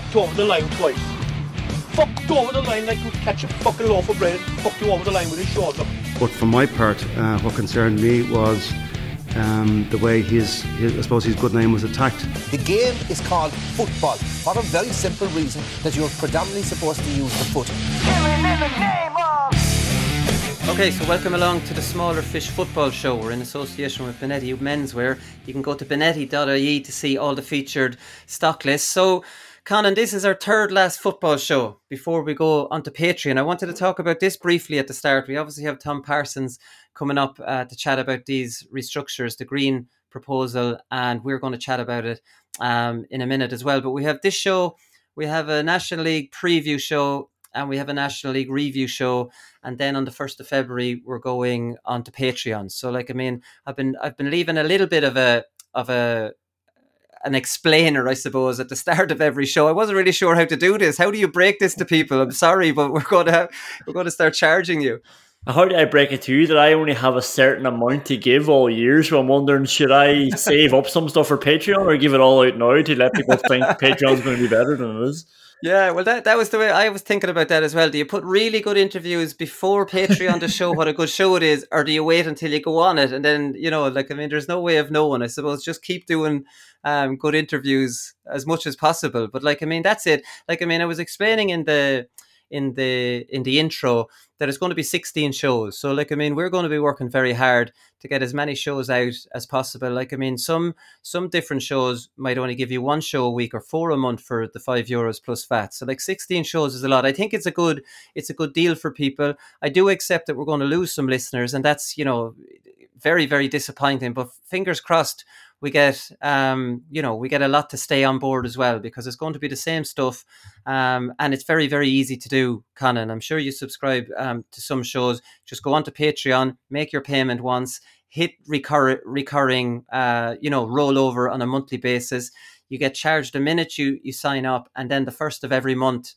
fucked over the line twice. Fucked over the line like you catch a fucking loaf of bread, fucked you over the line with his shoulder. But for my part, uh, what concerned me was um, the way his, his, I suppose, his good name was attacked. The game is called football for a very simple reason that you're predominantly supposed to use the foot. Okay, so welcome along to the Smaller Fish Football Show. We're in association with Benetti Menswear. You can go to benetti.ie to see all the featured stock lists. So, Conan, this is our third last football show before we go onto Patreon. I wanted to talk about this briefly at the start. We obviously have Tom Parsons coming up uh, to chat about these restructures, the green proposal, and we're going to chat about it um, in a minute as well. But we have this show, we have a National League preview show, and we have a National League review show, and then on the first of February we're going on to Patreon. So, like, I mean, I've been I've been leaving a little bit of a of a an explainer, I suppose, at the start of every show. I wasn't really sure how to do this. How do you break this to people? I'm sorry, but we're going to we're going to start charging you. How do I break it to you that I only have a certain amount to give all year? So I'm wondering, should I save up some stuff for Patreon or give it all out now to let people think Patreon's going to be better than it is? Yeah, well, that, that was the way I was thinking about that as well. Do you put really good interviews before Patreon to show what a good show it is, or do you wait until you go on it and then you know, like I mean, there's no way of knowing. I suppose just keep doing um, good interviews as much as possible. But like I mean, that's it. Like I mean, I was explaining in the in the in the intro that it's going to be 16 shows. So like i mean we're going to be working very hard to get as many shows out as possible. Like i mean some some different shows might only give you one show a week or four a month for the five euros plus vat so like 16 shows is a lot. I think it's a good it's a good deal for people. I do accept that we're going to lose some listeners and that's you know very very disappointing but fingers crossed we get um, you know we get a lot to stay on board as well because it's going to be the same stuff um, and it's very very easy to do conan. I'm sure you subscribe um, to some shows. Just go on to patreon make your payment once hit recur- recurring uh, you know rollover on a monthly basis. You get charged the minute you you sign up and then the first of every month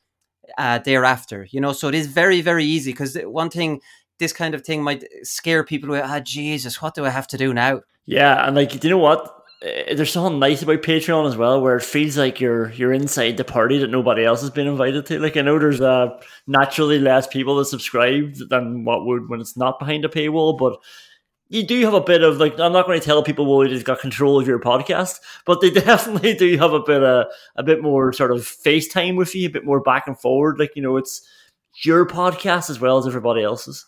uh, thereafter you know? So it is very very easy because one thing this kind of thing might scare people away. Ah, Jesus, what do I have to do now? Yeah, and like, you know what? Eh, there's something nice about Patreon as well, where it feels like you're you're inside the party that nobody else has been invited to. Like I know there's uh, naturally less people that subscribe than what would when it's not behind a paywall, but you do have a bit of like I'm not going to tell people well you've got control of your podcast, but they definitely do have a bit of a bit more sort of FaceTime with you, a bit more back and forward. Like you know, it's your podcast as well as everybody else's.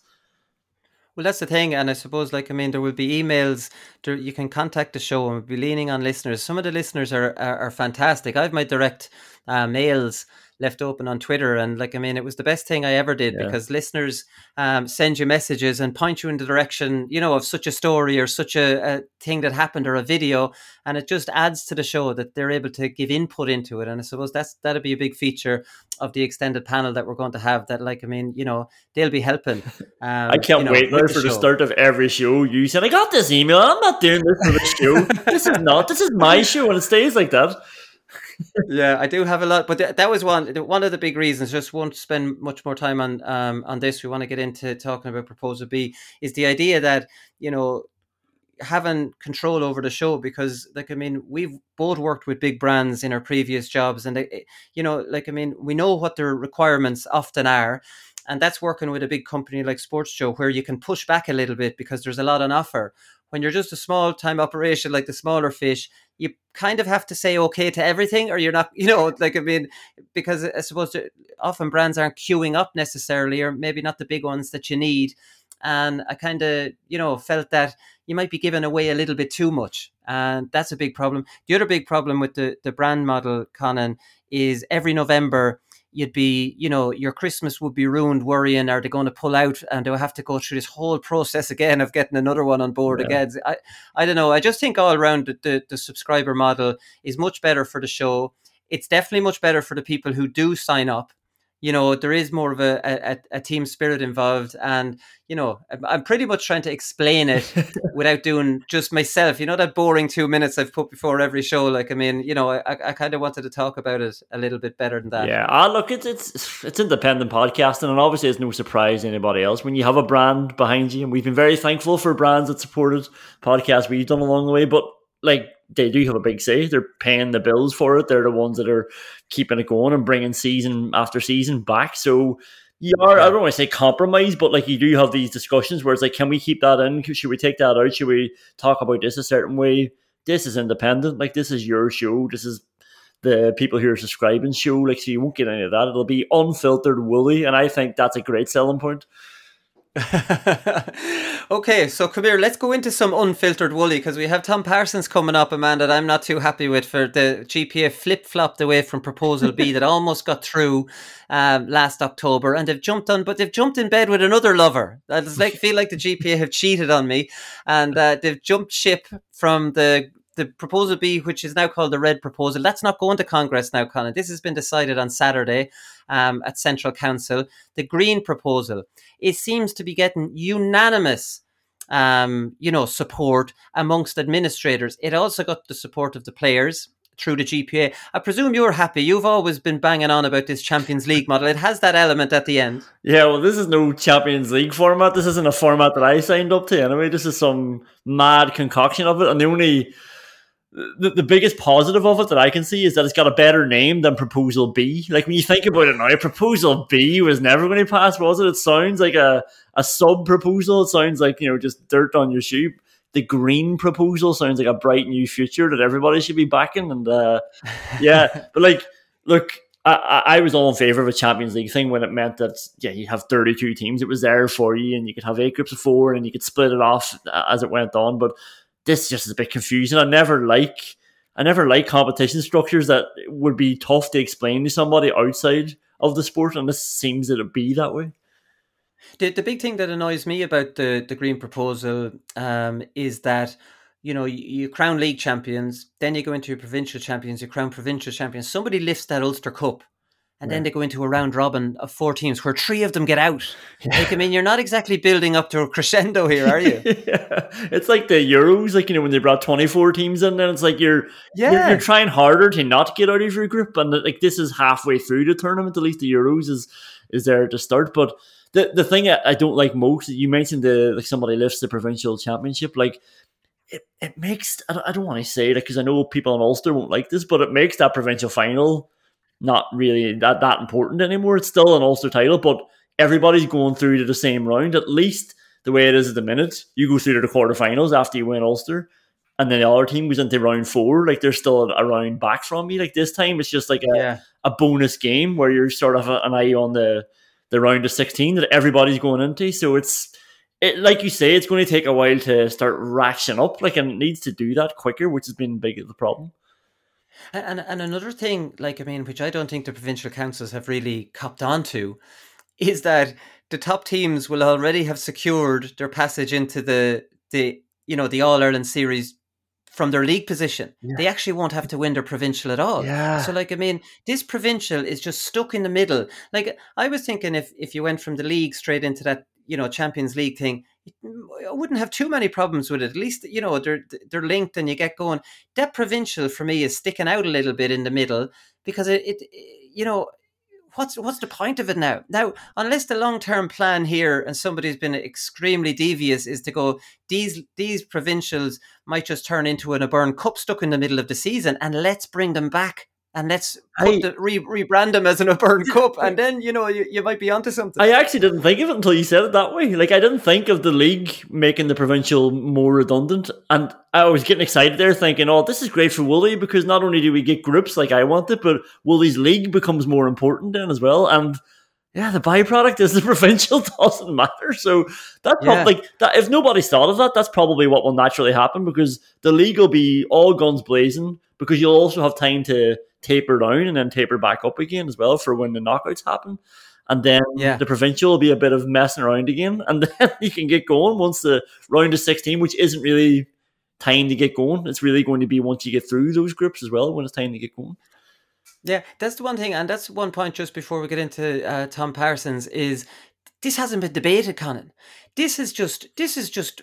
Well, that's the thing, and I suppose, like, I mean, there will be emails. There, you can contact the show, and we'll be leaning on listeners. Some of the listeners are are, are fantastic. I've my direct uh, mails left open on Twitter. And like, I mean, it was the best thing I ever did yeah. because listeners um, send you messages and point you in the direction, you know, of such a story or such a, a, thing that happened or a video. And it just adds to the show that they're able to give input into it. And I suppose that's, that'll be a big feature of the extended panel that we're going to have that, like, I mean, you know, they'll be helping. Um, I can't you know, wait for the, the start of every show. You said, I got this email. I'm not doing this for the show. this is not, this is my show. And it stays like that yeah, I do have a lot, but th- that was one one of the big reasons. Just won't spend much more time on um, on this. We want to get into talking about proposal B. Is the idea that you know having control over the show because like i mean we've both worked with big brands in our previous jobs and they, you know like i mean we know what their requirements often are and that's working with a big company like sports show where you can push back a little bit because there's a lot on offer. When you're just a small time operation like the smaller fish you kind of have to say okay to everything or you're not you know like i mean because i suppose often brands aren't queuing up necessarily or maybe not the big ones that you need. And i kind of you know felt that you might be giving away a little bit too much and that's a big problem. The other big problem with the the brand model conan is every november you'd be, you know, your Christmas would be ruined worrying, are they going to pull out and do I have to go through this whole process again of getting another one on board yeah. again? I, I don't know. I just think all around the, the, the subscriber model is much better for the show. It's definitely much better for the people who do sign up you know there is more of a, a, a, team spirit involved and you know i'm pretty much trying to explain it without doing just myself. You know that boring two minutes i've put before every show? Like i mean you know i, I kind of wanted to talk about it a little bit better than that. Yeah uh, look it's it's it's independent podcasting and obviously it's no surprise to anybody else when you have a brand behind you. And we've been very thankful for brands that supported podcasts we've done along the way but like they do have a big say. They're paying the bills for it. They're the ones that are keeping it going and bringing season after season back. So you are, I don't want to say compromise, but like you do have these discussions where it's like, can we keep that in? Should we take that out? Should we talk about this a certain way? This is independent. Like this is your show. This is the people who are subscribing show. Like so, you won't get any of that. It'll be unfiltered, woolly, and I think that's a great selling point. okay, so here. Let's go into some unfiltered woolly because we have Tom Parsons coming up, a man that I'm not too happy with for the GPA flip flopped away from Proposal B that almost got through um, last October, and they've jumped on, but they've jumped in bed with another lover. It's like feel like the GPA have cheated on me, and uh, they've jumped ship from the the proposal B, which is now called the red proposal, that's not going to Congress now, Colin. This has been decided on Saturday um, at Central Council. The green proposal, it seems to be getting unanimous, um, you know, support amongst administrators. It also got the support of the players through the GPA. I presume you're happy. You've always been banging on about this Champions League model. It has that element at the end. Yeah, well, this is no Champions League format. This isn't a format that I signed up to anyway. This is some mad concoction of it. And the only the, the biggest positive of it that I can see is that it's got a better name than Proposal B. Like when you think about it now, Proposal B was never going to pass, was it? It sounds like a, a sub proposal. It sounds like, you know, just dirt on your shoe. The green proposal sounds like a bright new future that everybody should be backing. And uh, yeah, but like, look, I, I was all in favor of a Champions League thing when it meant that yeah you have 32 teams. It was there for you, and you could have eight groups of four, and you could split it off as it went on. But this just is a bit confusing. I never like I never like competition structures that would be tough to explain to somebody outside of the sport, and this seems it be that way. The, the big thing that annoys me about the, the Green proposal um, is that you know you, you, crown league champions, then you go into your provincial champions, you crown provincial champions. Somebody lifts that Ulster Cup, and yeah. then they go into a round robin of four teams where three of them get out. Yeah. Like, I mean, you're not exactly building up to a crescendo here, are you? yeah. It's like the Euros, like, you know, when they brought 24 teams in, and it's like you're, yeah. You're, you're, trying harder to not get out of your group. And like, this is halfway through the tournament, at least the Euros is, is there to start. But the, the thing I, don't like most, you mentioned the, like somebody lifts the provincial championship, like, it, it makes, I don't, I don't want to say it because I know people in Ulster won't like this, but it makes that provincial final not really that, that important anymore. It's still an Ulster title, but everybody's going through to the same round. At least the way it is at the minute, you go through to the quarterfinals after you win Ulster, and then the other team goes into round four. Like they're still a round back from me. Like this time, it's just like a, yeah. a bonus game where you're sort of an eye on the the round of sixteen that everybody's going into. So it's it, like you say, it's going to take a while to start ratcheting up. Like and it needs to do that quicker, which has been big of the problem. And, and another thing, like I mean, which I don't think the provincial councils have really copped onto, is that the top teams will already have secured their passage into the the you know the All Ireland series from their league position. Yeah. They actually won't have to win their provincial at all. Yeah. So like I mean, this provincial is just stuck in the middle. Like I was thinking if if you went from the league straight into that, you know, Champions League thing, I wouldn't have too many problems with it. At least you know they're they're linked and you get going. That provincial for me is sticking out a little bit in the middle because it, it you know what's what's the point of it now? Now, unless the long term plan here and somebody's been extremely devious is to go these these provincials might just turn into an O'Byrne Cup stuck in the middle of the season, and let's bring them back and let's the, re, rebrand them as an O'Byrne Cup, and then you know you, you might be onto something. I actually didn't think of it until you said it that way. Like I didn't think of the league making the provincial more redundant, and I was getting excited there, thinking, "Oh, this is great for Woolly because not only do we get groups like I wanted, but Woolly's league becomes more important then as well." And yeah, the byproduct is the provincial doesn't matter. So that yeah. like that. If nobody's thought of that, that's probably what will naturally happen because the league will be all guns blazing because you'll also have time to taper down and then taper back up again as well for when the knockouts happen. And then yeah. the provincial will be a bit of messing around again. And then you can get going once the round of 16, which isn't really time to get going. It's really going to be once you get through those groups as well when it's time to get going. Yeah, that's the one thing, and that's one point just before we get into uh, Tom Parsons is this hasn't been debated, Conan. This is just this is just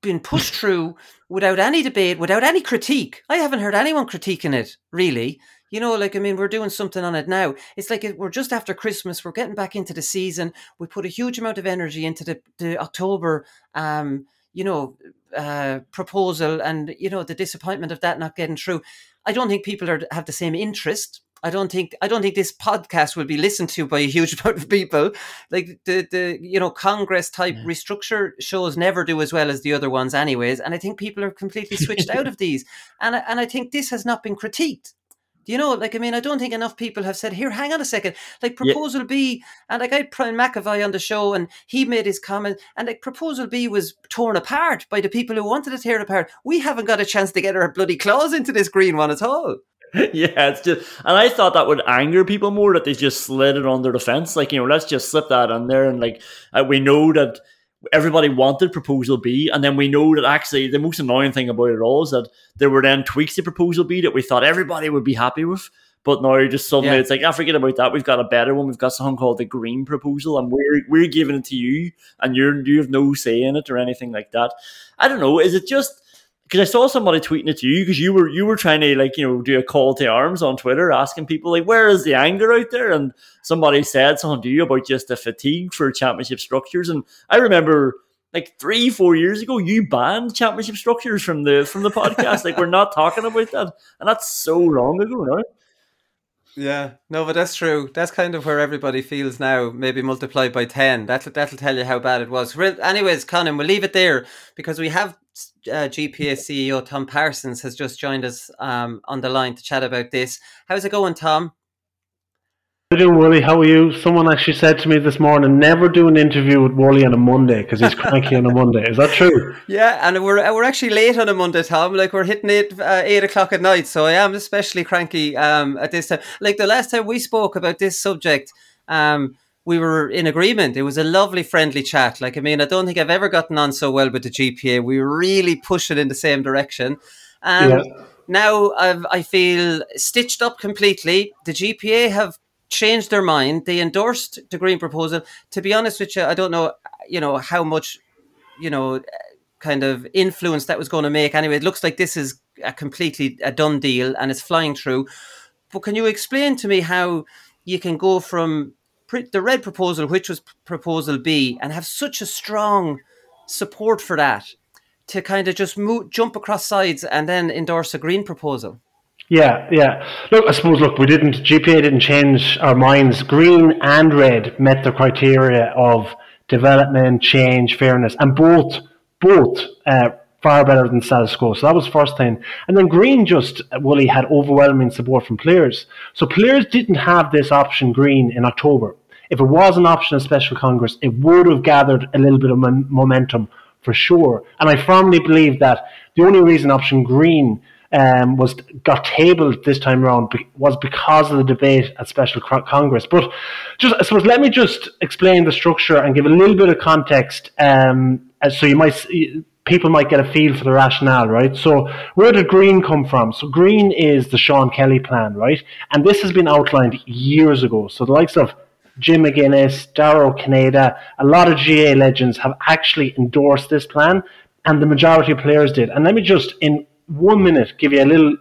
been pushed through without any debate, without any critique. I haven't heard anyone critiquing it really. You know, like, I mean, we're doing something on it now. It's like we're just after Christmas. We're getting back into the season. We put a huge amount of energy into the, the October, um, you know, uh, proposal and you know the disappointment of that not getting through. I don't think people are have the same interest. I don't think I don't think this podcast will be listened to by a huge amount of people. Like the the you know Congress type yeah. restructure shows never do as well as the other ones, anyways. And I think people are completely switched out of these. And and I think this has not been critiqued. Do you know, like, I mean, I don't think enough people have said, here, hang on a second. Like, Proposal yeah. B, and like, I had Brian McAvoy on the show, and he made his comment, and like, Proposal B was torn apart by the people who wanted to tear it apart. We haven't got a chance to get our bloody claws into this green one at all. yeah, it's just, and I thought that would anger people more that they just slid it under the fence. Like, you know, let's just slip that in there, and like, uh, we know that everybody wanted proposal B, and then we know that actually the most annoying thing about it all is that there were then tweaks to proposal B that we thought everybody would be happy with. But now just suddenly yeah. it's like, I ah, forget about that. We've got a better one. We've got something called the green proposal, and we're we're giving it to you, and you're you have no say in it or anything like that. I don't know. Is it just because I saw somebody tweeting it to you because you were you were trying to like you know do a call to arms on Twitter asking people like where is the anger out there and somebody said something to you about just the fatigue for championship structures and I remember like three four years ago you banned championship structures from the from the podcast like we're not talking about that and that's so long ago now. Yeah, no, but that's true. That's kind of where everybody feels now. Maybe multiplied by ten. That'll that'll tell you how bad it was. Anyways, Conan, we'll leave it there because we have uh, GPA CEO Tom Parsons has just joined us um, on the line to chat about this. How's it going, Tom? How doing, Wooly? How are you? Someone actually said to me this morning, never do an interview with Wooly on a Monday because he's cranky on a Monday. Is that true? Yeah, and we're we're actually late on a Monday, Tom. Like we're hitting eight uh, eight o'clock at night, so I am especially cranky um, at this time. Like the last time we spoke about this subject, um, we were in agreement. It was a lovely, friendly chat. Like, I mean, I don't think I've ever gotten on so well with the GPA. We really pushed it in the same direction. And yeah. now I've, I feel stitched up completely. The GPA have changed their mind. They endorsed the Green proposal. To be honest with you, I don't know, you know, how much, you know, kind of influence that was going to make. Anyway, it looks like this is a completely a done deal and it's flying through. But can you explain to me how you can go from the red proposal, which was proposal B, and have such a strong support for that to kind of just move, jump across sides and then endorse a green proposal. Yeah, yeah. Look, I suppose, look, we didn't, GPA didn't change our minds. Green and red met the criteria of development, change, fairness, and both, both uh, far better than status quo. So that was first thing. And then Green just, Wooly, had overwhelming support from players. So players didn't have this option Green in October. If it was an option at Special Congress, it would have gathered a little bit of momentum for sure. And I firmly believe that the only reason option Green um, was got tabled this time around was because of the debate at Special Congress. But just I suppose let me just explain the structure and give a little bit of context, um, so you might people might get a feel for the rationale, right? So where did Green come from? So Green is the Sean Kelly plan, right? And this has been outlined years ago. So the likes of Jim McGuinness, Dara Ó Cinnéide, a lot of GAA legends have actually endorsed this plan, and the majority of players did. And let me just, in one minute, give you a little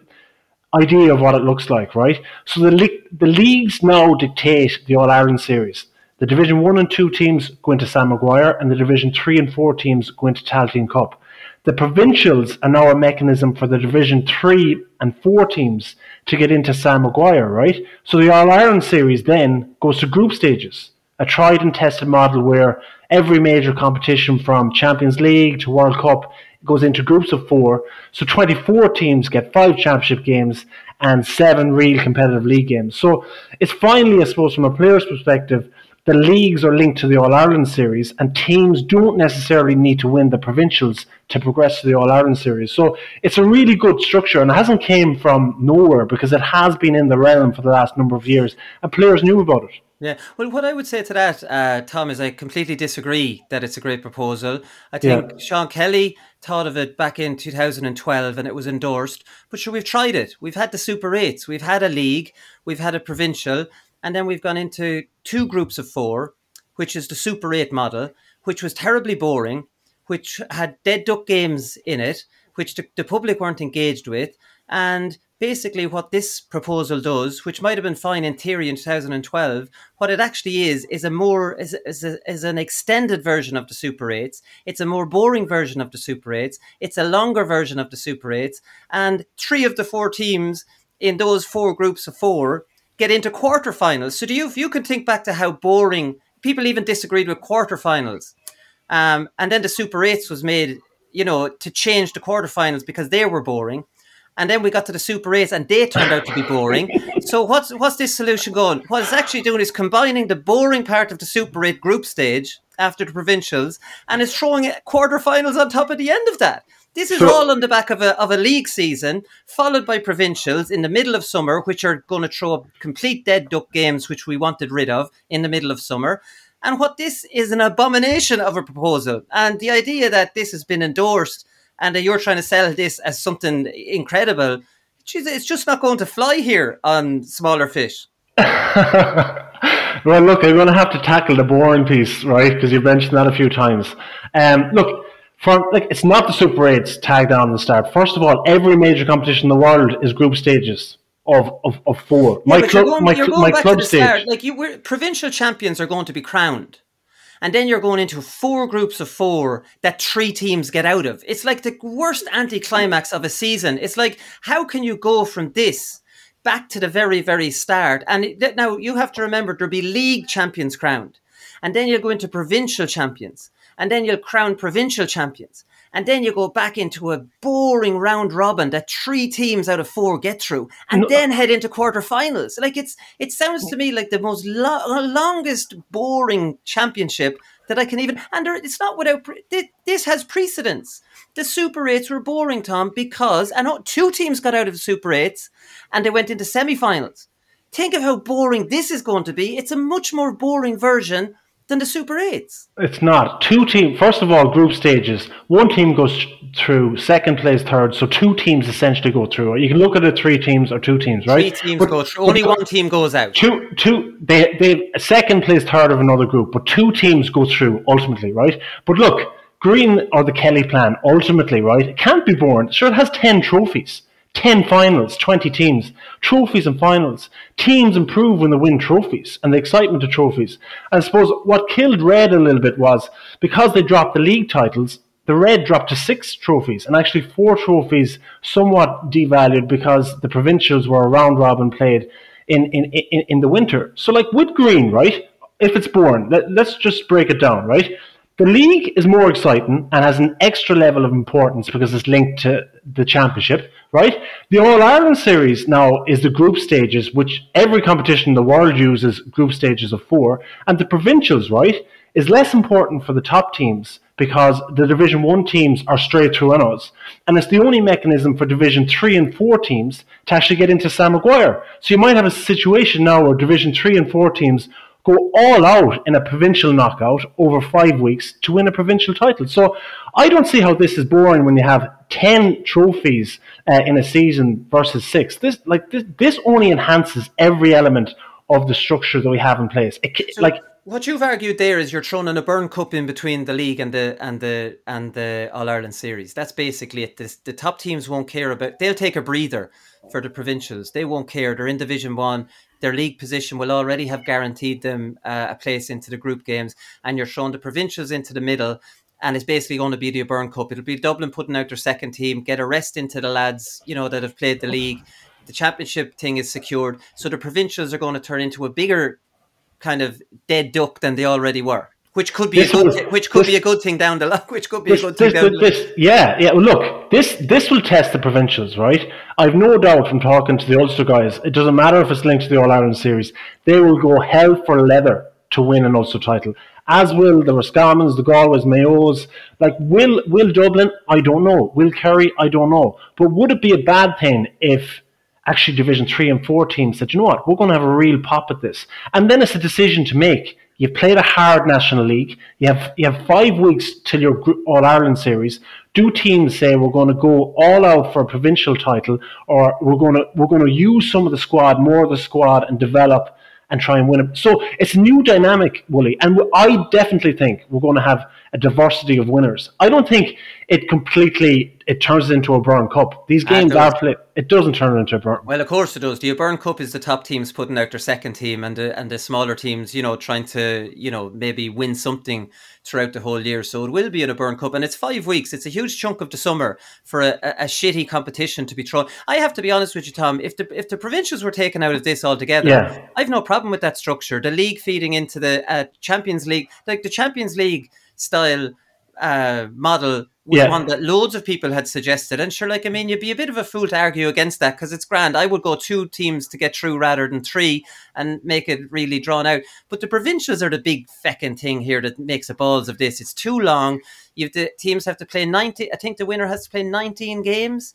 idea of what it looks like, right? So the, the leagues now dictate the All Ireland series. The Division 1 and 2 teams go into Sam Maguire, and the Division 3 and 4 teams go into Tailteann Cup. The provincials are now a mechanism for the Division 3 and 4 teams to get into Sam Maguire, right? So the All Ireland series then goes to group stages, a tried and tested model where every major competition from Champions League to World Cup goes into groups of four. So 24 teams get five championship games and seven real competitive league games. So it's finally, I suppose, from a player's perspective, the leagues are linked to the All Ireland series, and teams don't necessarily need to win the provincials to progress to the All Ireland series. So it's a really good structure, and it hasn't came from nowhere because it has been in the realm for the last number of years, and players knew about it. Yeah, well, what I would say to that, uh, Tom, is I completely disagree that it's a great proposal. I think yeah. Sean Kelly thought of it back in 2012 and it was endorsed. But sure, we've tried it. We've had the Super 8s, we've had a league, we've had a provincial, and then we've gone into two groups of four, which is the Super 8 model, which was terribly boring, which had dead duck games in it, which the, the public weren't engaged with. And basically what this proposal does, which might have been fine in theory in 2012, what it actually is is a more is, is, a, is an extended version of the Super 8s. It's a more boring version of the Super 8s. It's a longer version of the Super 8s, and three of the four teams in those four groups of four get into quarterfinals. So do you if you can think back to how boring people even disagreed with quarterfinals. Um, and then the Super 8s was made, you know, to change the quarterfinals because they were boring. And then we got to the Super 8s and they turned out to be boring. so what's what's this solution going? What it's actually doing is combining the boring part of the Super 8 group stage after the provincials and is throwing quarterfinals on top of the end of that. This is so, all on the back of a, of a league season, followed by provincials in the middle of summer, which are going to throw up complete dead duck games, which we wanted rid of in the middle of summer. And what this is an abomination of a proposal. And the idea that this has been endorsed and that you're trying to sell this as something incredible, it's just not going to fly here on smaller fish. well, look, I'm going to have to tackle the boring piece, right? Because you've mentioned that a few times. Um, look, from like it's not the Super 8s tagged on the start. First of all, every major competition in the world is group stages of, of, of four. Yeah, my club, going, my, my club stage. Start. Like you, were, provincial champions are going to be crowned, and then you're going into four groups of four that three teams get out of. It's like the worst anticlimax of a season. It's like how can you go from this? Back to the very, very start. And it, now you have to remember there'll be league champions crowned. And then you'll go into provincial champions and then you'll crown provincial champions. And then you go back into a boring round robin that three teams out of four get through, and no. then head into quarterfinals. Like it's, it sounds to me like the most lo- longest boring championship that I can even. And there, it's not without. This has precedence. The Super 8s were boring, Tom, because and two teams got out of the Super 8s, and they went into semi-finals. Think of how boring this is going to be. It's a much more boring version than the Super 8s. It's not. Two teams, first of all, group stages. One team goes through, second place, third. So two teams essentially go through. You can look at it three teams or two teams, right? Three teams but, go through. Only one team goes out. Two, two, they, they, second place, third of another group, but two teams go through ultimately, right? But look, Green or the Kelly plan, ultimately, right? It can't be born. Sure, it has 10 trophies. 10 finals, 20 teams, trophies and finals. Teams improve when they win trophies and the excitement of trophies. And I suppose what killed Red a little bit was because they dropped the league titles, the Red dropped to six trophies and actually four trophies somewhat devalued because the provincials were a round robin played in, in, in, in the winter. So, like with Green, right? If it's born, let, let's just break it down, right? The league is more exciting and has an extra level of importance because it's linked to the championship right? The All Ireland series now is the group stages, which every competition in the world uses group stages of four, and the provincials, right, is less important for the top teams because the Division One teams are straight through on us, and it's the only mechanism for Division Three and Four teams to actually get into Sam Maguire. So you might have a situation now where Division Three and Four teams go all out in a provincial knockout over five weeks to win a provincial title. So I don't see how this is boring when you have ten trophies uh, in a season versus six. This like this, this only enhances every element of the structure that we have in place. It, so like what you've argued there is you're throwing in a Byrne Cup in between the league and the and the and the All Ireland series. That's basically it. This, the top teams won't care about. They'll take a breather for the provincials. They won't care. They're in Division One. Their league position will already have guaranteed them uh, a place into the group games, and you're throwing the provincials into the middle and it's basically going to be the Byrne Cup. It'll be Dublin putting out their second team, get a rest into the lads, you know, that have played the league. The championship thing is secured, so the provincials are going to turn into a bigger kind of dead duck than they already were. Which could be this a good, was, which could this, be a good thing down the line. Which could be this, a good thing down the line. Yeah, yeah. Well, look, this this will test the provincials, right? I've no doubt from talking to the Ulster guys. It doesn't matter if it's linked to the All Ireland series. They will go hell for leather to win an Ulster title as will the Roscommons, the Galways, Mayos. Like, will will Dublin? I don't know. Will Kerry? I don't know. But would it be a bad thing if actually Division Three and Four teams said, you know what, we're going to have a real pop at this, and then it's a decision to make. You've played a hard National League. You have you have five weeks till your All Ireland series. Do teams say we're going to go all out for a provincial title, or we're going to we're going to use some of the squad, more of the squad, and develop and try and win it. So it's a new dynamic, Wooly, and I definitely think we're going to have a diversity of winners. I don't think it completely it turns into a Byrne Cup. These games are played. It doesn't turn into a Byrne. Well, of course it does. The Byrne Cup is the top teams putting out their second team, and the and the smaller teams, you know, trying to you know maybe win something throughout the whole year. So it will be in a Byrne Cup, and it's five weeks. It's a huge chunk of the summer for a, a, a shitty competition to be thrown. I have to be honest with you, Tom. If the if the provincials were taken out of this altogether, Yeah. I've no problem with that structure. The league feeding into the uh, Champions League, like the Champions League style uh, model was Yeah. one that loads of people had suggested. And sure, like, I mean, you'd be a bit of a fool to argue against that because it's grand. I would go two teams to get through rather than three and make it really drawn out. But the provincials are the big feckin' thing here that makes the balls of this. It's too long. You've the teams have to play 90, I think the winner has to play 19 games.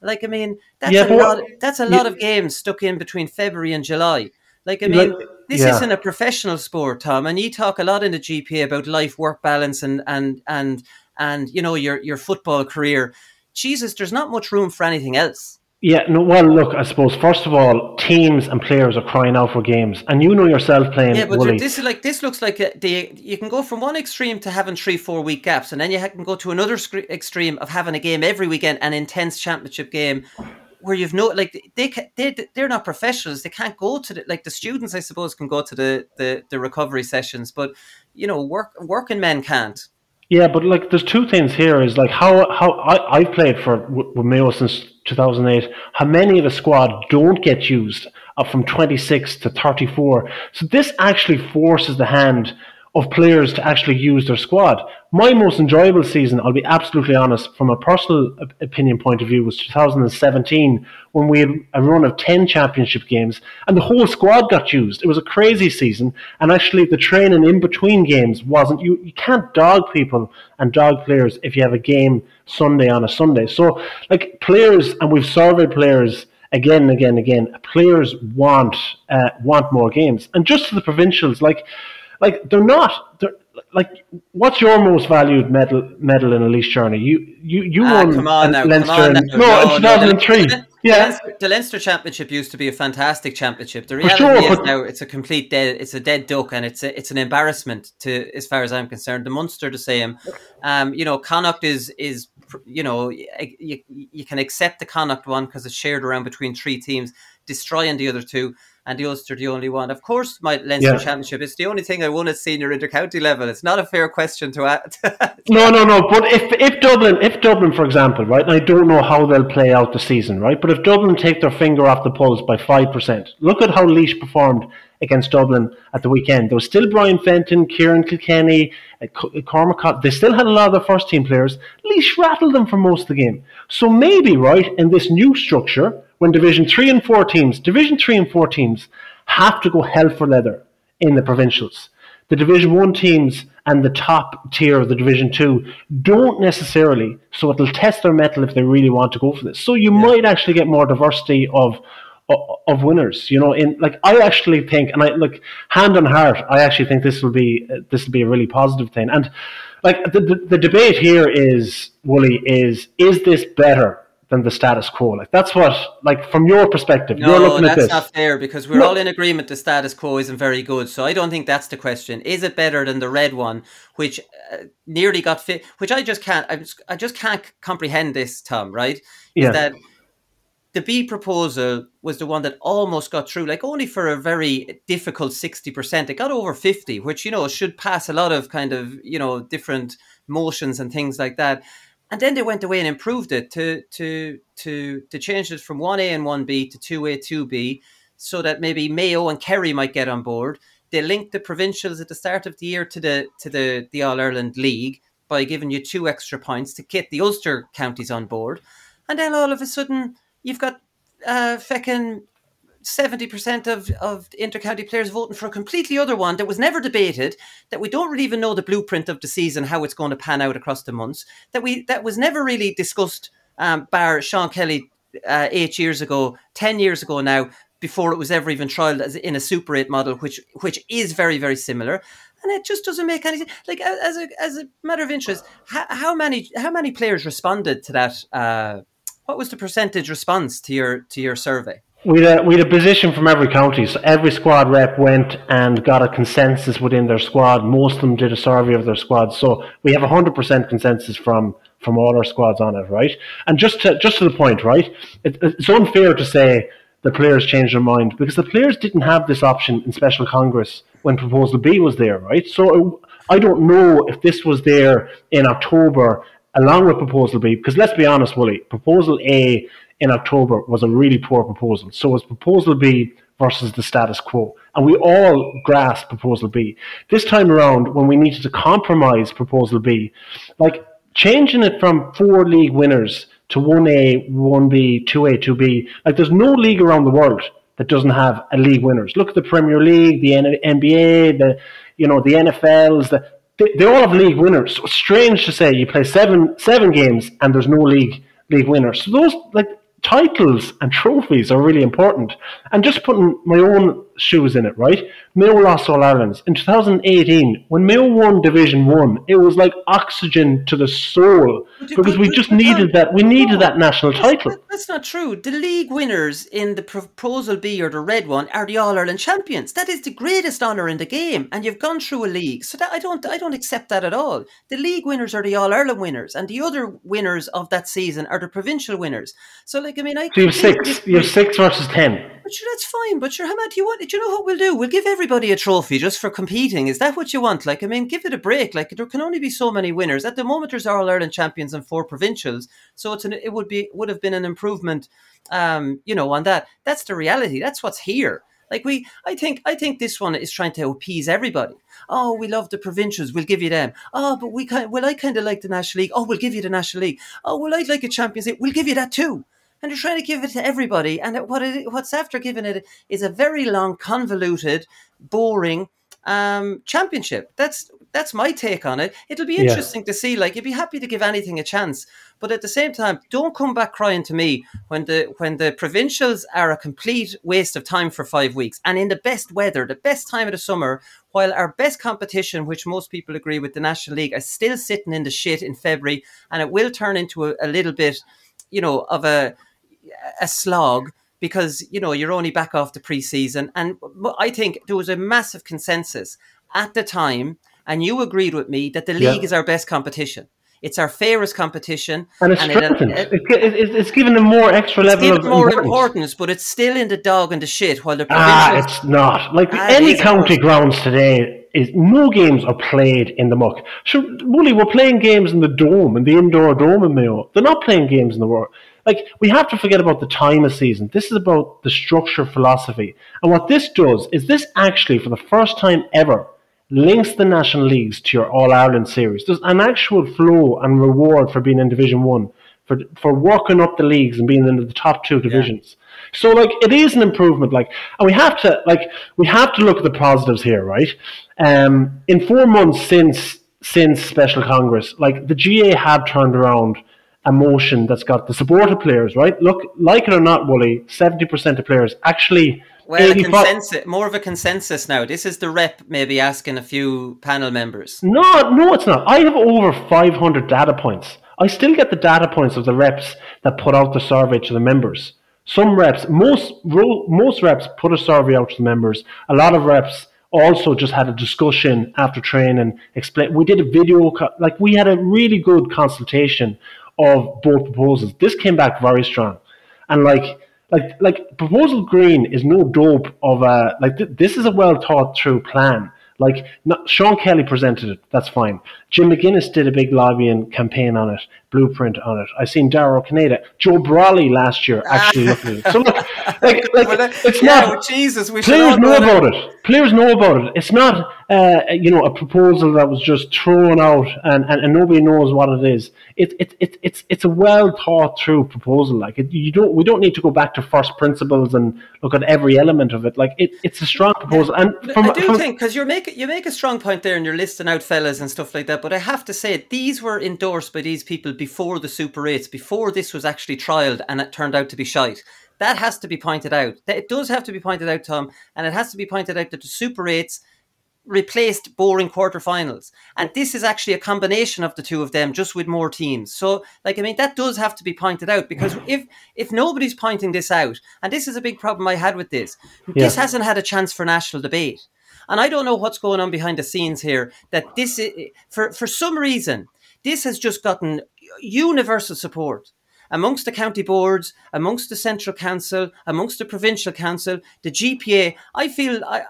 Like, I mean, that's Yeah, a lot. That's a lot Yeah. of games stuck in between February and July. Like, I Like, mean, this yeah. isn't a professional sport, Tom, and you talk a lot in the GPA about life work balance and and and and you know your your football career. Jesus, there's not much room for anything else. Yeah, no, well, look, I suppose first of all, teams and players are crying out for games, and you know yourself playing. Yeah, but this is like this looks like a, the you can go from one extreme to having three four week gaps, and then you can go to another extreme of having a game every weekend, an intense championship game. Where you've no like they they they're not professionals. They can't go to the like the students. I suppose can go to the the, the recovery sessions, but you know work working men can't. Yeah, but like, there's two things here. Is like how how I I've played for with Mayo since 2008. How many of the squad don't get used up from 26 to 34? So this actually forces the hand of players to actually use their squad. My most enjoyable season, I'll be absolutely honest, from a personal opinion point of view, was 2017 when we had a run of 10 championship games and the whole squad got used. It was a crazy season, and actually the training in between games wasn't. You, you can't dog people and dog players if you have a game Sunday on a Sunday. So, like players, and we've surveyed players again and again and again. Players want uh, want more games, and just to the provincials, like like they're not. They're, like, what's your most valued medal medal in a Laois journey? You you you Ah, won come on now, Leinster. come on in- now. no, in no, 2003. The, yeah, the, Leinster, the Leinster Championship used to be a fantastic championship. The reality sure, is now it's a complete dead. It's a dead duck, and it's a, it's an embarrassment to as far as I'm concerned. The Munster the same. Um, you know, Connacht is is you know you, you can accept the Connacht one because it's shared around between three teams, destroying the other two. And the Ulster the only one. Of course, my Leinster Yeah. Championship is the only thing I won at senior intercounty level. It's not a fair question to ask. No, no, no. But if if Dublin, if Dublin, for example, right, and I don't know how they'll play out the season, right, but if Dublin take their finger off the pulse by five percent, look at how Laois performed against Dublin at the weekend. There was still Brian Fenton, Kieran Kilkenny, uh, Cormac. Cot- They still had a lot of their first team players. Laois rattled them for most of the game. So maybe, right, in this new structure, when Division three and four teams, Division three and four teams have to go hell for leather in the provincials the Division One teams and the top tier of the Division Two don't necessarily. So it'll test their metal if they really want to go for this. So you might actually get more diversity of of, winners. You know, in like I actually think, and I look hand on heart, I actually think this will be this will be a really positive thing. And like the the, the debate here is Wooly is is this better? Than the status quo, like that's what, like from your perspective, you're looking at this. that's not fair because we're No. all in agreement the status quo isn't very good. So I don't think that's the question. Is it better than the red one, which uh, nearly got fit? Which I just can't. I just, I just can't comprehend this, Tom. Right? Is Yeah. that the B proposal was the one that almost got through, like only for a very difficult sixty percent. It got over fifty, which you know should pass a lot of kind of you know different motions and things like that. And then they went away and improved it to to to to change it from one A and one B to two A two B, so that maybe Mayo and Kerry might get on board. They linked the provincials at the start of the year to the to the the All Ireland League by giving you two extra points to get the Ulster counties on board, and then all of a sudden you've got uh, feckin' seventy percent of of intercounty players voting for a completely other one that was never debated. That we don't really even know the blueprint of the season, how it's going to pan out across the months. That we that was never really discussed. Um, Sean Kelly uh, eight years ago, ten years ago now, before it was ever even trialed as in a Super Eight model, which which is very very similar. And it just doesn't make any sense. Like as a as a matter of interest, how, how many how many players responded to that? Uh, what was the percentage response to your to your survey? We had, a, we had a position from every county. So every squad rep went and got a consensus within their squad. Most of them did a survey of their squads. So we have a 100% consensus from, from all our squads on it, right? And just to, just to the point, right? It, it's unfair to say the players changed their mind because the players didn't have this option in Special Congress when Proposal B was there, right? So I don't know if this was there in October along with Proposal B, because let's be honest, Willie, Proposal A in October was a really poor proposal. So was Proposal B versus the status quo. And we all grasped Proposal B. This time around, when we needed to compromise Proposal B, like changing it from four league winners to 1A, 1B, 2A, 2B, like there's no league around the world that doesn't have a league winners. Look at the Premier League, the NBA, the you know the NFLs, the, they, they all have league winners. So strange to say you play seven seven games and there's no league league winners. So those like titles and trophies are really important. And just putting my own shoes in it, right? Mayo lost All Ireland in 2018 when Mayo won Division One. It was like oxygen to the soul because we just needed that. We needed that national title. That's not true. The league winners in the proposal B or the red one are the All Ireland champions. That is the greatest honour in the game, and you've gone through a league. So that I don't, I don't accept that at all. The league winners are the All Ireland winners, and the other winners of that season are the provincial winners. So, like, I mean, I so you have six. You have six versus ten. But sure, that's fine. But sure, how much do you want? Do you know what we'll do? We'll give everybody a trophy just for competing. Is that what you want? Like, I mean, give it a break. Like, there can only be so many winners. At the moment, there's All Ireland champions and four provincials, so it's an, it would be would have been an improvement. Um, you know, on that. That's the reality. That's what's here. Like we, I think, I think this one is trying to appease everybody. Oh, we love the provincials. We'll give you them. Oh, but we kind, well, I kind of like the National League. Oh, we'll give you the National League. Oh, well, I'd like a Champions League. We'll give you that too and you're trying to give it to everybody. And what it, what's after giving it is a very long, convoluted, boring um, championship. That's that's my take on it. It'll be interesting yeah. to see. Like, you'd be happy to give anything a chance, but at the same time, don't come back crying to me when the when the provincials are a complete waste of time for five weeks, and in the best weather, the best time of the summer, while our best competition, which most people agree with the National League, is still sitting in the shit in February, and it will turn into a, a little bit, you know, of a a slog because you know you're only back off the preseason, and I think there was a massive consensus at the time, and you agreed with me that the league yeah. is our best competition. It's our fairest competition, and it's and. It, it, it, it's given them more extra level of more importance. importance. but it's still in the dog and the shit. While the ah, it's not like ah, any county grounds today is no games are played in the muck. Sure, Wooly, we're playing games in the dome, in the indoor dome in Mayo. They're not playing games in the world. Like we have to forget about the time of season. This is about the structure philosophy. And what this does is this actually, for the first time ever, links the national leagues to your All Ireland series. There's an actual flow and reward for being in Division One, for for working up the leagues and being in the top two divisions. Yeah. So like it is an improvement. Like, and we have to like we have to look at the positives here, right? Um, in four months since since Special Congress, like the GAA have turned around a motion that's got the support of players, right? Look, like it or not, Wooly, seventy percent of players actually well, consensus, more of a consensus now. This is the rep maybe asking a few panel members. No, no, it's not. I have over 500 data points. I still get the data points of the reps that put out the survey to the members. Some reps, most most reps put a survey out to the members. A lot of reps also just had a discussion after training. Explain. We did a video, like we had a really good consultation of both proposals. This came back very strong, and like like like proposal green is no dope of a like th- this is a well thought through plan. Like not, sean kelly presented it. That's fine jim mcguinness did a big lobbying campaign on it blueprint on it I've seen daryl canada Joe Brolly last year actually looking at it so look like, like it's yeah, not jesus we players know about it. it players know about it it's not uh, you know, a proposal that was just thrown out and, and, and nobody knows what it is. It, it, it, it's it's a well thought through proposal. Like it, you don't we don't need to go back to first principles and look at every element of it. Like it, it's a strong proposal. And from, I do from, think because you make you make a strong point there, and you're listing out fellas and stuff like that. But I have to say these were endorsed by these people before the Super Eights, before this was actually trialed, and it turned out to be shite that has to be pointed out. It does have to be pointed out, Tom, and it has to be pointed out that the Super 8s replaced boring quarterfinals. And this is actually a combination of the two of them, just with more teams. So, like, I mean, that does have to be pointed out because mm. if if nobody's pointing this out, and this is a big problem I had with this, this hasn't had a chance for national debate. And I don't know what's going on behind the scenes here. That this, i- for for some reason, this has just gotten universal support amongst the county boards, amongst the central council, amongst the provincial council, the GPA. I feel I.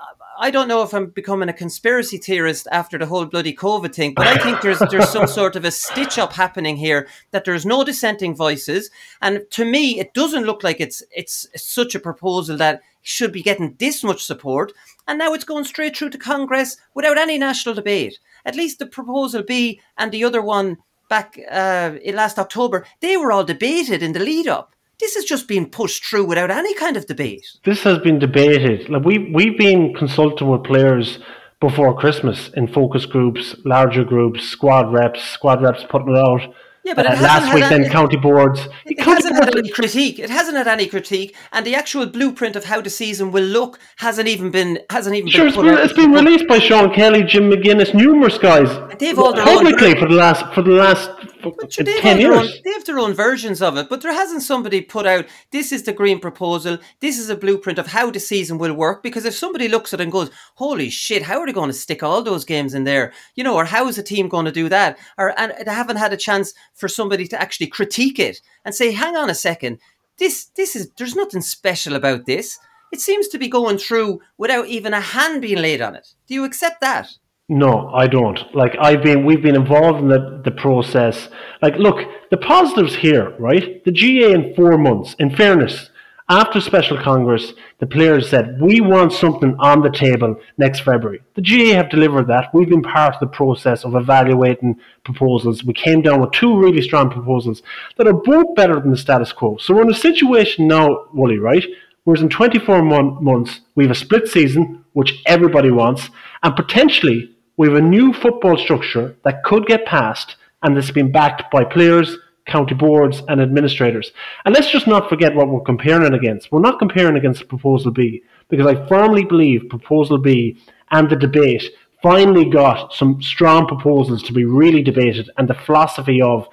I don't know if I'm becoming a conspiracy theorist after the whole bloody COVID thing, but I think there's there's some sort of a stitch up happening here that there's no dissenting voices, and to me, it doesn't look like it's it's such a proposal that should be getting this much support, and now it's going straight through to Congress without any national debate. At least the proposal B and the other one back uh, last October, they were all debated in the lead up. This has just been pushed through without any kind of debate. this has been debated. Like we we've been consulting with players before Christmas in focus groups, larger groups, squad reps, squad reps putting it out. Yeah, but it Uh, hasn't last had week, any- then county boards. It County hasn't had any critique. It hasn't had any critique, and the actual blueprint of how the season will look hasn't even been hasn't even Sure, been. it's been, it's been released by Sean Kelly, Jim McGuinness, numerous guys They've all publicly for the last for the last But sure, they've, ten own, they have their own versions of it, but there hasn't somebody put out this is the green proposal, this is a blueprint of how the season will work. Because if somebody looks at it and goes, Holy shit, how are they going to stick all those games in there? You know, or how is a team going to do that? Or and they haven't had a chance for somebody to actually critique it and say, Hang on a second, this this is there's nothing special about this. It seems to be going through without even a hand being laid on it. Do you accept that? No, I don't. Like I've been, we've been involved in the, the process. Like, look, the positives here, right? The GAA in four months. In fairness, after special congress, the players said we want something on the table next February. The GAA have delivered that. We've been part of the process of evaluating proposals. We came down with two really strong proposals that are both better than the status quo. So we're in a situation now, Wooly, right? Whereas in 24 mon- months, we have a split season, which everybody wants, and potentially we have a new football structure that could get passed and that's been backed by players, county boards, and administrators. And let's just not forget what we're comparing against. We're not comparing against Proposal B, because I firmly believe Proposal B and the debate finally got some strong proposals to be really debated, and the philosophy of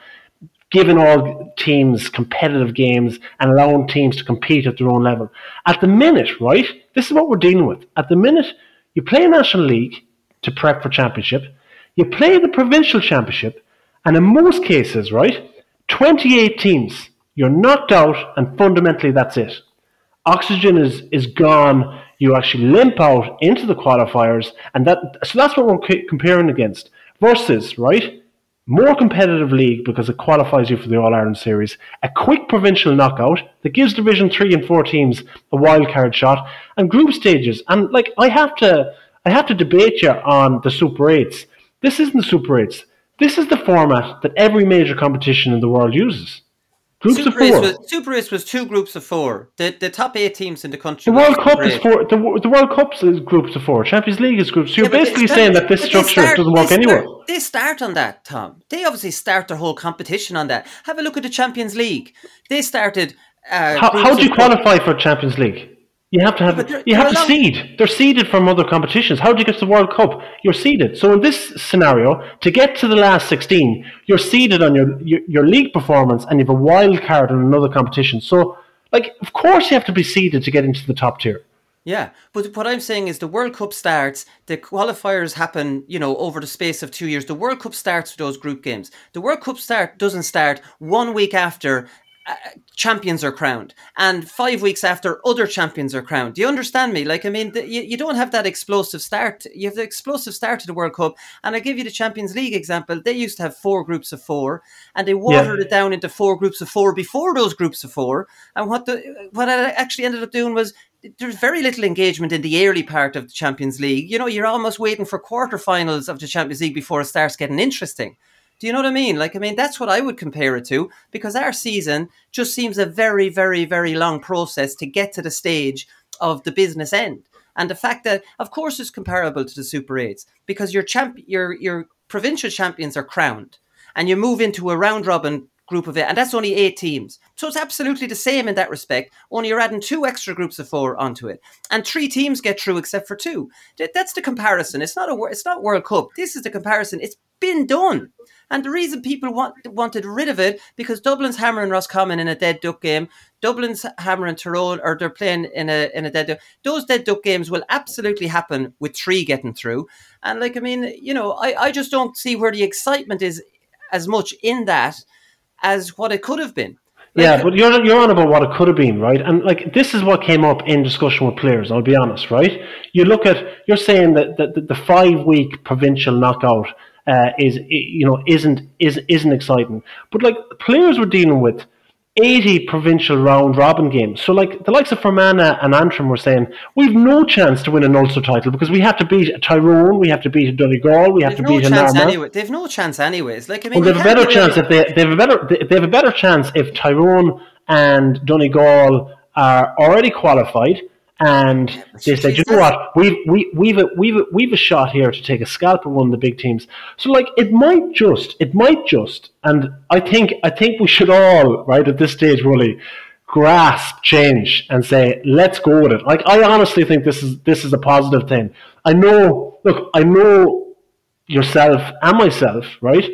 giving all teams competitive games and allowing teams to compete at their own level. At the minute, right, this is what we're dealing with. At the minute, you play a National League to prep for championship, you play the provincial championship, and in most cases, right, 28 teams, you're knocked out, and fundamentally that's it. Oxygen is, is gone. You actually limp out into the qualifiers, and that so that's what we're comparing against. Versus, right, more competitive league because it qualifies you for the All Ireland series, a quick provincial knockout that gives Division Three and Four teams a wild card shot, and group stages. And like I have to, I have to debate you on the Super Eights. This isn't the Super Eights. This is the format that every major competition in the world uses. Groups Super of four. was Super Eight was two groups of four. The the top eight teams in the country. The World Cup is four. The, the World Cup is groups of four. Champions League is groups. So you're Yeah, basically saying that this structure start- doesn't work they anywhere. Start, they start on that, Tom. They obviously start their whole competition on that. Have a look at the Champions League. They started. Uh, How, how do you qualify for Champions League? You have to have you have to seed. They're seeded from other competitions. How do you get to the World Cup? You're seeded. So in this scenario, to get to the last sixteen, you're seeded on your your, your league performance, and you have a wild card in another competition. So, like, of course, you have to be seeded to get into the top tier. Yeah, but what I'm saying is the World Cup starts, the qualifiers happen, you know, over the space of two years. The World Cup starts with those group games. The World Cup start doesn't start one week after uh, champions are crowned and five weeks after other champions are crowned. Do you understand me? Like, I mean, the, you, you don't have that explosive start. You have the explosive start to the World Cup. And I give you the Champions League example. They used to have four groups of four and they watered it down into four groups of four before those groups of four. And what the what I actually ended up doing was there's very little engagement in the early part of the Champions League. You know, you're almost waiting for quarterfinals of the Champions League before it starts getting interesting. Do you know what I mean? Like, I mean, that's what I would compare it to because our season just seems a very, very, very long process to get to the stage of the business end. And the fact that, of course, it's comparable to the Super Eights because your champ, your your provincial champions are crowned, and you move into a round robin group of it, and that's only eight teams. So it's absolutely the same in that respect. Only you're adding two extra groups of four onto it, and three teams get through except for two. That's the comparison. It's not a it's not World Cup. This is the comparison. It's been done. And the reason people want, wanted rid of it because Dublin's hammering Roscommon in a dead duck game, Dublin's hammering Tyrone, or they're playing in a in a dead duck. Those dead duck games will absolutely happen with three getting through. And like I mean, you know, I, I just don't see where the excitement is as much in that as what it could have been. Yeah, but you're you're on about what it could have been, right? And like this is what came up in discussion with players. I'll be honest, right? You look at you're saying that, that the five week provincial knockout uh, is you know isn't is isn't exciting. But like players were dealing with 80 provincial round robin games. So like the likes of Fermanagh and Antrim were saying, we've no chance to win an Ulster title because we have to beat Tyrone, we have to beat Donegal, we have they've to no beat chance an anyway. They've no chance anyways. Like I mean, well, they have a better chance if they they have a better they have a better chance if Tyrone and Donegal are already qualified and they said, you know what, we've we, we've a, we've a, we've a shot here to take a scalp at one of the big teams. So like it might just it might just, and I think I think we should all right at this stage really grasp change and say let's go with it. Like I honestly think this is this is a positive thing. I know, look, I know yourself and myself, right?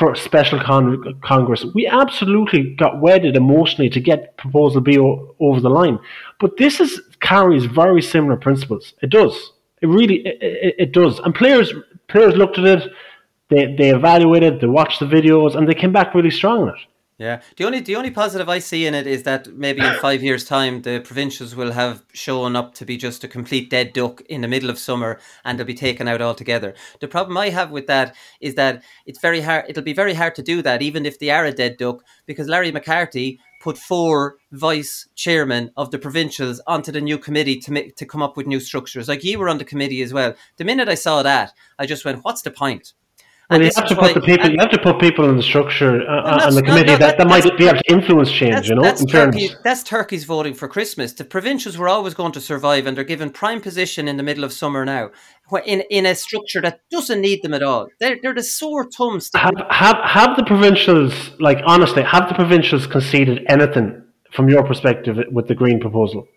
For special con- Congress. We absolutely got wedded emotionally to get Proposal B o- over the line. But this is carries very similar principles. It does. It really it, it, it does. And players players looked at it, they they evaluated, they watched the videos, and they came back really strong on it. Yeah, the only the only positive I see in it is that maybe in five years' time the provincials will have shown up to be just a complete dead duck in the middle of summer, and they'll be taken out altogether. The problem I have with that is that it's very hard. It'll be very hard to do that, even if they are a dead duck, because Larry McCarthy put four vice chairmen of the provincials onto the new committee to make to come up with new structures. Like you were on the committee as well. The minute I saw that, I just went, "What's the point?" Well, you have to put the people. you have to put people in the structure uh, and the committee no, no, that, that, that might be able to influence change. You know, that's, Turkey, that's Turkey's voting for Christmas. The provincials were always going to survive, and they're given prime position in the middle of summer now, in in a structure that doesn't need them at all. They're they're the sore thumbs. Have, have have the provincials like honestly? Have the provincials conceded anything from your perspective with the Green proposal?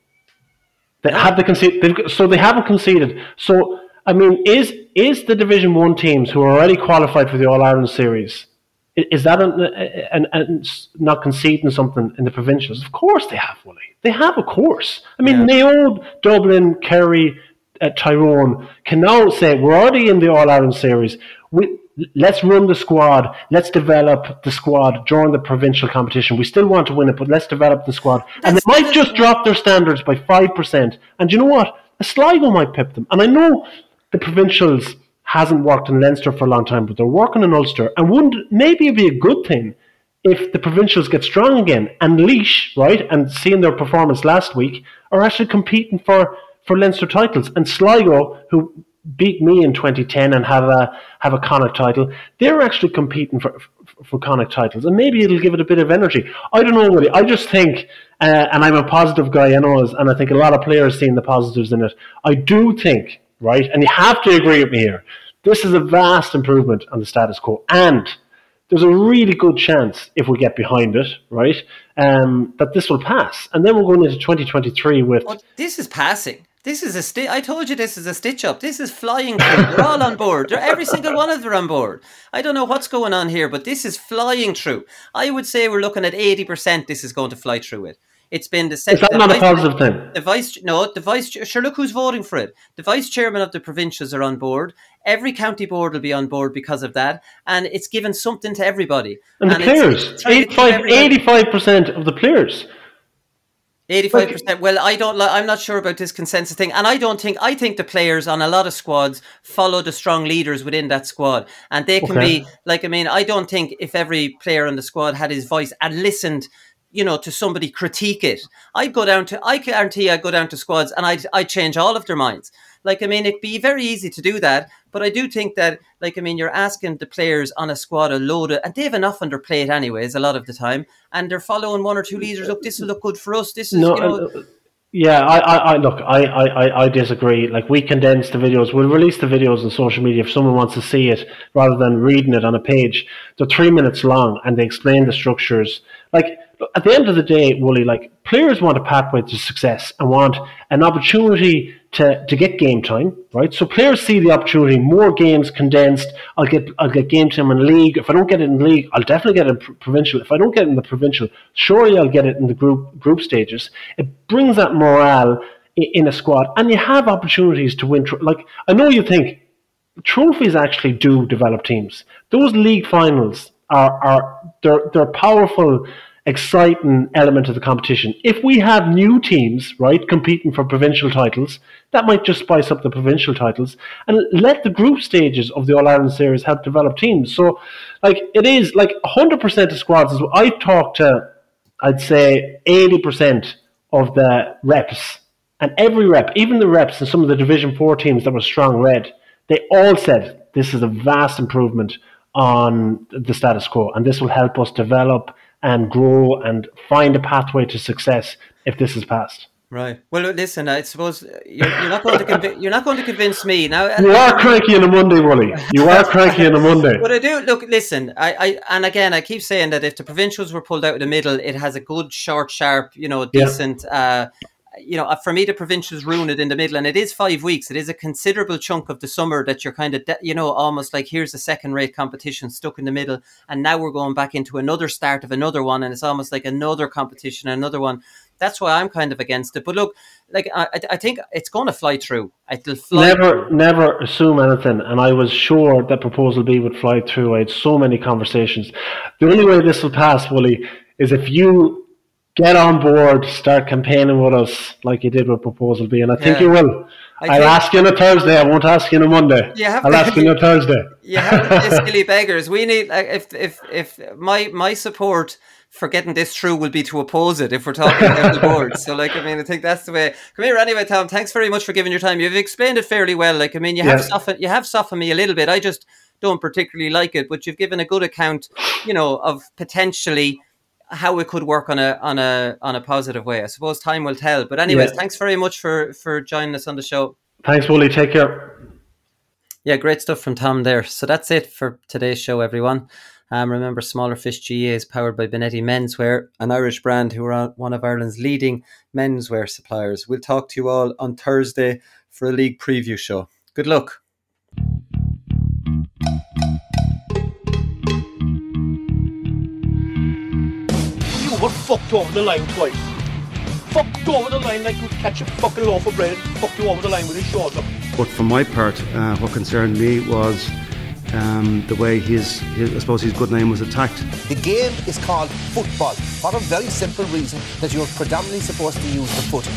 They no. have the conceded. So they haven't conceded. So I mean, is is the Division One teams who are already qualified for the All Ireland series? Is that an, an, an, not conceding something in the provincials? Of course they have, Willie. They have, of course. I mean, yeah. Mayo, Dublin, Kerry, uh, Tyrone can now say we're already in the All Ireland series. We, let's run the squad. Let's develop the squad during the provincial competition. We still want to win it, but let's develop the squad. That's and they might just drop their standards by five percent. And you know what? A Sligo might pip them. And I know the provincials hasn't worked in Leinster for a long time, but they're working in Ulster, and wouldn't maybe it'd be a good thing if the provincials get strong again and Laois, right, and seeing their performance last week, are actually competing for for Leinster titles. And Sligo, who beat me in 2010 and have a have a Connacht title, they're actually competing for for, for Connacht titles, and maybe it'll give it a bit of energy. I don't know really. I just think, uh, and I'm a positive guy, I know, and I think a lot of players seeing the positives in it. I do think right? And you have to agree with me here. This is a vast improvement on the status quo. And there's a really good chance, if we get behind it, right, um, that this will pass. And then we're going into 2023 with. This is passing. This is a sti- I told you this is a stitch up. This is flying through. They're all on board. They're, every single one of them on board. I don't know what's going on here, but this is flying through. I would say we're looking at 80% this is going to fly through it. It's been the second. Is that not a positive thing? The vice, no, the vice. Sure, look who's voting for it. The vice chairman of the provincials are on board. Every county board will be on board because of that, and it's given something to everybody. And, and the players, 85 percent of the players. Eighty-five percent. Well, I don't. I'm not sure about this consensus thing, and I don't think. I think the players on a lot of squads follow the strong leaders within that squad, and they can okay. be like. I mean, I don't think if every player on the squad had his voice and listened you know, to somebody critique it. I'd go down to, I guarantee I'd go down to squads and I'd, I'd change all of their minds. Like, I mean, it'd be very easy to do that. But I do think that, like, I mean, you're asking the players on a squad a load of, and they have enough on their plate anyways, a lot of the time. And they're following one or two leaders. Look, this will look good for us. This is, no, you know. Uh, Yeah, I, I, I look, I, I, I disagree. Like we condense the videos, we'll release the videos on social media if someone wants to see it rather than reading it on a page. They're three minutes long and they explain the structures. Like at the end of the day, Wooly, like players want a pathway to success and want an opportunity to, to get game time, right? So players see the opportunity, more games condensed. I'll get I'll get game time in league. If I don't get it in league, I'll definitely get it in provincial. If I don't get it in the provincial, surely I'll get it in the group group stages. It brings that morale in a squad, and you have opportunities to win. Like I know you think trophies actually do develop teams. Those league finals are are they're they're powerful exciting element of the competition. If we have new teams, right, competing for provincial titles, that might just spice up the provincial titles and let the group stages of the All Ireland series help develop teams. So, like, it is like 100% of squads. I talked to, I'd say, 80% of the reps, and every rep, even the reps in some of the Division 4 teams that were strong red, they all said this is a vast improvement on the status quo, and this will help us develop and grow and find a pathway to success if this is passed. Right. Well, listen. I suppose you're, you're not going to convince you're not going to convince me now. You are cranky on a Monday, Wooly. You are cranky on a Monday. But I do look. Listen. I, I and again, I keep saying that if the provincials were pulled out of the middle, it has a good, short, sharp, you know, decent. Yeah. Uh, you know, uh, for me, the provincials ruin it in the middle, and it is five weeks. It is a considerable chunk of the summer that you're kind of, you know, almost like here's a second rate competition stuck in the middle, and now we're going back into another start of another one, and it's almost like another competition, another one. That's why I'm kind of against it. But look, like I, I think it's going to fly through. It'll fly. Never, through. never assume anything. And I was sure that proposal B would fly through. I had so many conversations. The only way this will pass, Wooly, is if you get on board, start campaigning with us like you did with Proposal B, and I think yeah. you will. I will ask you on a Thursday. I won't ask you on a Monday. You have I'll to, ask you on a Thursday. You have to silly beggars. We need uh, if if if my my support for getting this through will be to oppose it if we're talking about the board. So, like, I mean, I think that's the way. Come here, anyway, Tom. Thanks very much for giving your time. You've explained it fairly well. Like, I mean, you have yeah. softened you have softened me a little bit. I just don't particularly like it, but you've given a good account, you know, of potentially how it could work on a on a on a positive way. I suppose time will tell. But anyways, yeah. thanks very much for for joining us on the show. Thanks, Wooly. Take care. Yeah, great stuff from Tom there. So that's it for today's show, everyone. Um, remember, Smaller Fish GAA is powered by Benetti Menswear, an Irish brand who are one of Ireland's leading menswear suppliers. We'll talk to you all on Thursday for a league preview show. Good luck. Fucked over the line twice. Fucked over the line like you catch a fucking loaf of bread and fucked you over the line with his shoulder. But for my part, uh, what concerned me was um, the way his, his, I suppose his good name was attacked. The game is called football for a very simple reason that you're predominantly supposed to use the foot.